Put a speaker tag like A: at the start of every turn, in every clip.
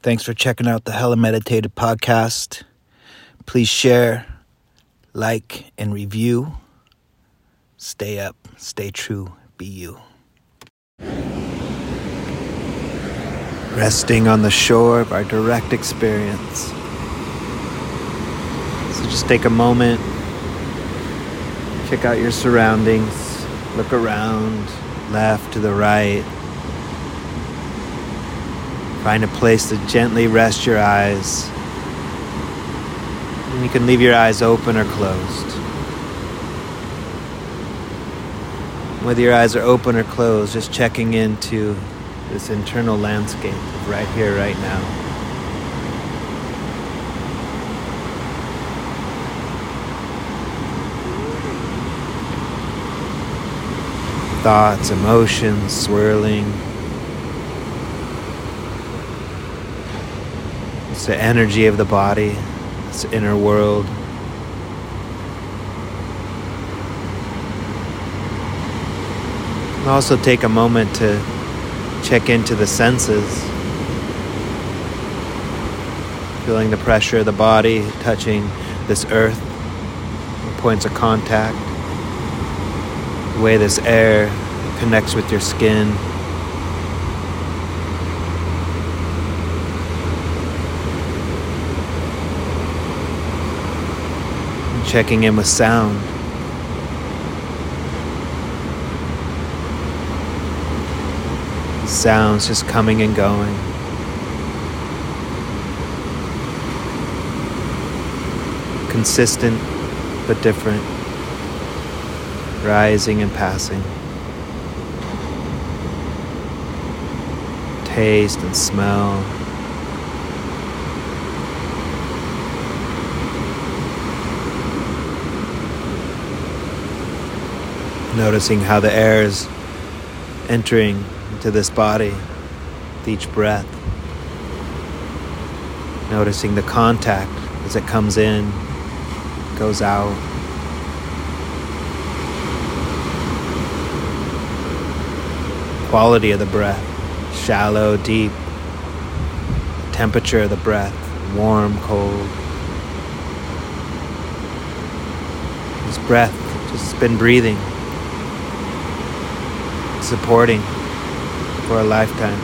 A: Thanks for checking out the Hella Meditated podcast. Please share, like, and review. Stay up, stay true, be you. Resting on the shore of our direct experience. So just take a moment, check out your surroundings, look around, left to the right. Find a place to gently rest your eyes. And you can leave your eyes open or closed. Whether your eyes are open or closed, just checking into this internal landscape right here, right now. Thoughts, emotions swirling. It's the energy of the body, this inner world. Also take a moment to check into the senses. Feeling the pressure of the body touching this earth, the points of contact, the way this air connects with your skin. Checking in with sound. Sounds just coming and going. Consistent but different. Rising and passing. Taste and smell. Noticing how the air is entering into this body with each breath. Noticing the contact as it comes in, goes out. Quality of the breath shallow, deep. Temperature of the breath warm, cold. This breath just been breathing supporting for a lifetime.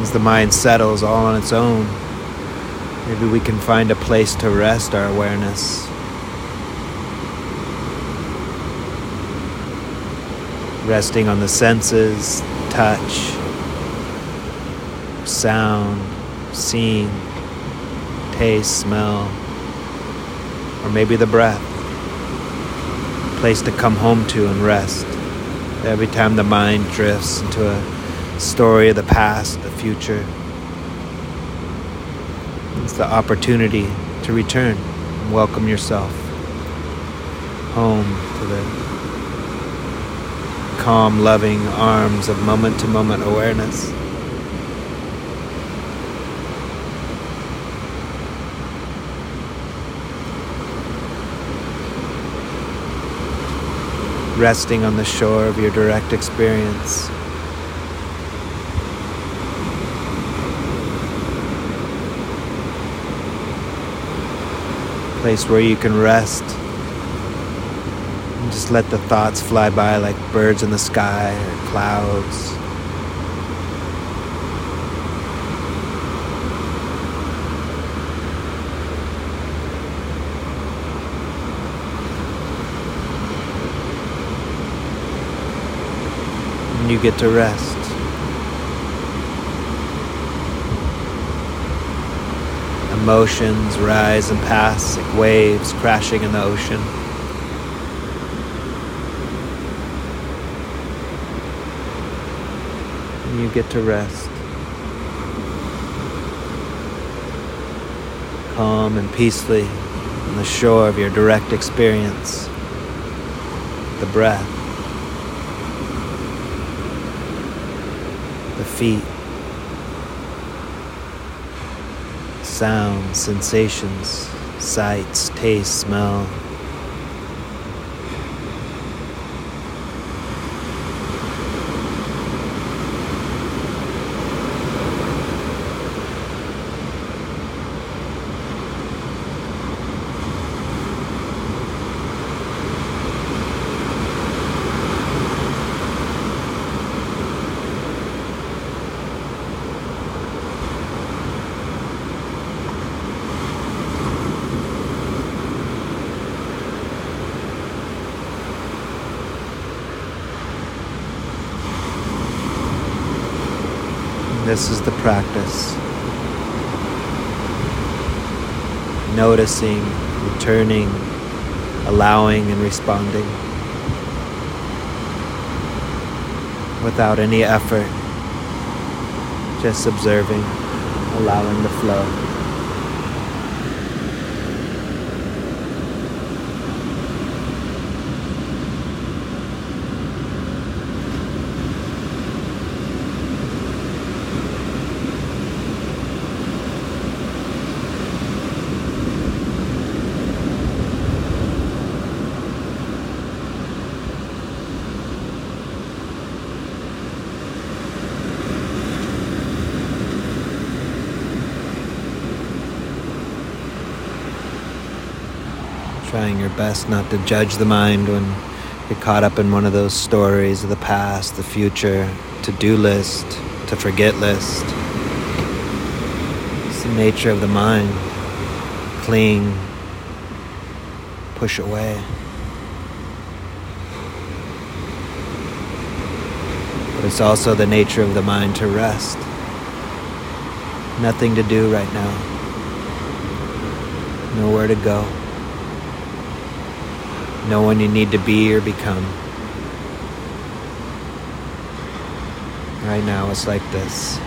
A: As the mind settles all on its own, maybe we can find a place to rest our awareness. Resting on the senses, touch, sound, seeing taste, smell, or maybe the breath. Place to come home to and rest. Every time the mind drifts into a story of the past, the future, it's the opportunity to return and welcome yourself home to the calm, loving arms of moment to moment awareness. Resting on the shore of your direct experience. Place where you can rest and just let the thoughts fly by like birds in the sky or clouds. You get to rest. Emotions rise and pass like waves crashing in the ocean. And you get to rest. Calm and peacefully on the shore of your direct experience. The breath. the feet, sounds, sensations, sights, taste, smell. This is the practice. Noticing, returning, allowing, and responding without any effort, just observing, allowing the flow. Trying your best not to judge the mind when you're caught up in one of those stories of the past, the future, to do list, to forget list. It's the nature of the mind. Cling, push away. But it's also the nature of the mind to rest. Nothing to do right now. Nowhere to go no one you need to be or become. Right now, it's like this.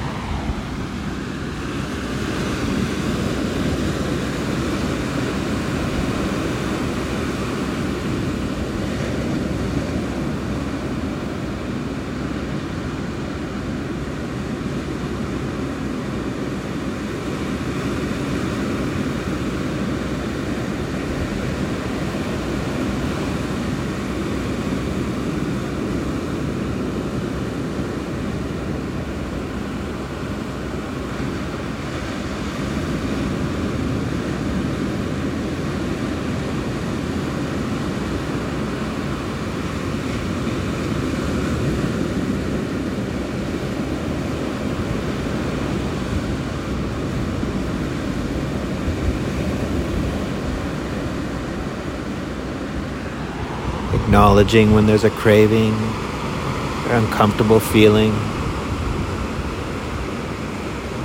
A: Acknowledging when there's a craving or uncomfortable feeling,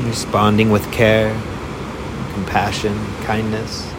A: responding with care, compassion, kindness.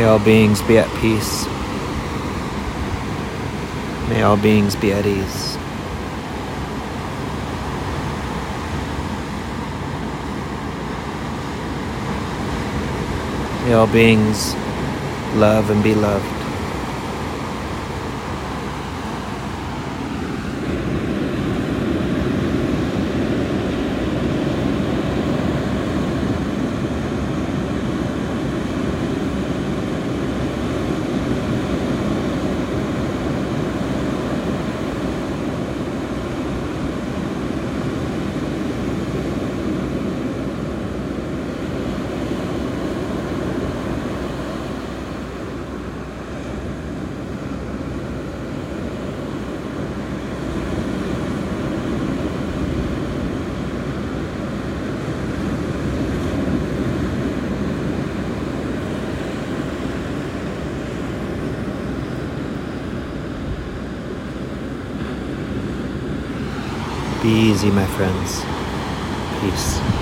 A: May all beings be at peace. May all beings be at ease. May all beings love and be loved. Be easy, my friends. Peace.